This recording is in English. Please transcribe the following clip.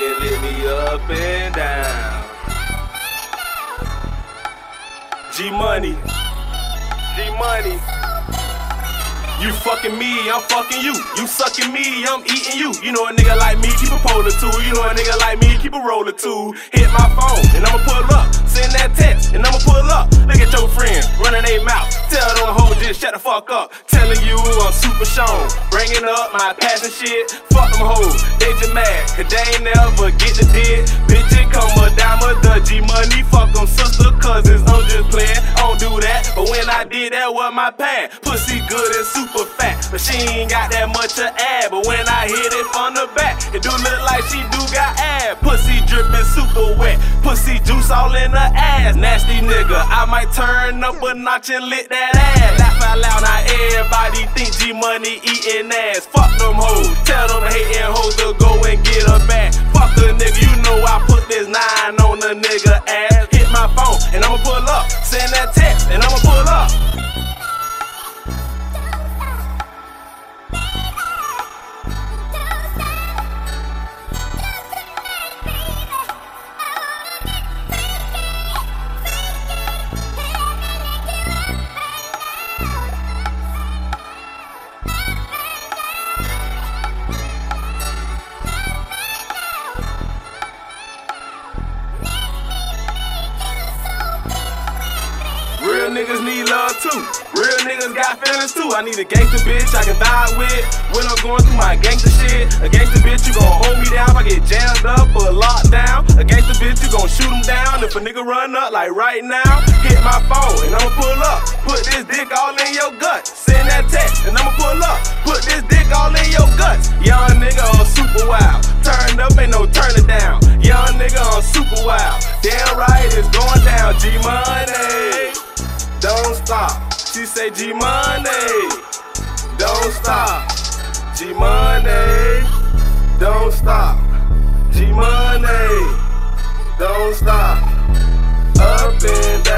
can lift me up and down. G Money. G Money. You fucking me, I'm fucking you. You sucking me, I'm eating you. You know a nigga like me, keep a polar too. You know a nigga like me, keep a roller too. Hit my phone, and I'ma pull up. Send that text, and I'ma pull up. Look at your friends, running their mouth. Tell them hold just shut the fuck up. Telling you I'm super shown. Bringing up my passion shit. Fuck them hoes, they just mad. Cause they ain't never get the dick. Bitch, it come a my pad. Pussy good and super fat, but she ain't got that much of ass. But when I hit it from the back, it do look like she do got ass. Pussy dripping super wet, pussy juice all in her ass. Nasty nigga, I might turn up a notch and lick that ass. Laugh out loud, now everybody think G Money eating ass. Fuck them hoes, tell them hating hoes to go and get a back. Fuck a nigga, you know I put this nine on the nigga ass. Hit my phone and I'ma pull up, send that text and I'ma pull up. Niggas need love too. Real niggas got feelings too. I need a gangster bitch I can vibe with when I'm going through my gangster shit. A gangster bitch, you gon' hold me down if I get jammed up or locked down. A gangster bitch, you gon' shoot him down if a nigga run up like right now. Hit my phone and I'ma pull up. Put this dick all in your gut. Send that text and I'ma pull up. Put this dick all in your guts. Young nigga on super wild. Turned up, ain't no turning down. Young nigga on super wild. Damn right, it's going down. G Money don't stop. She say G Money, don't stop. G Money, don't stop. G Money, don't stop. Up and down.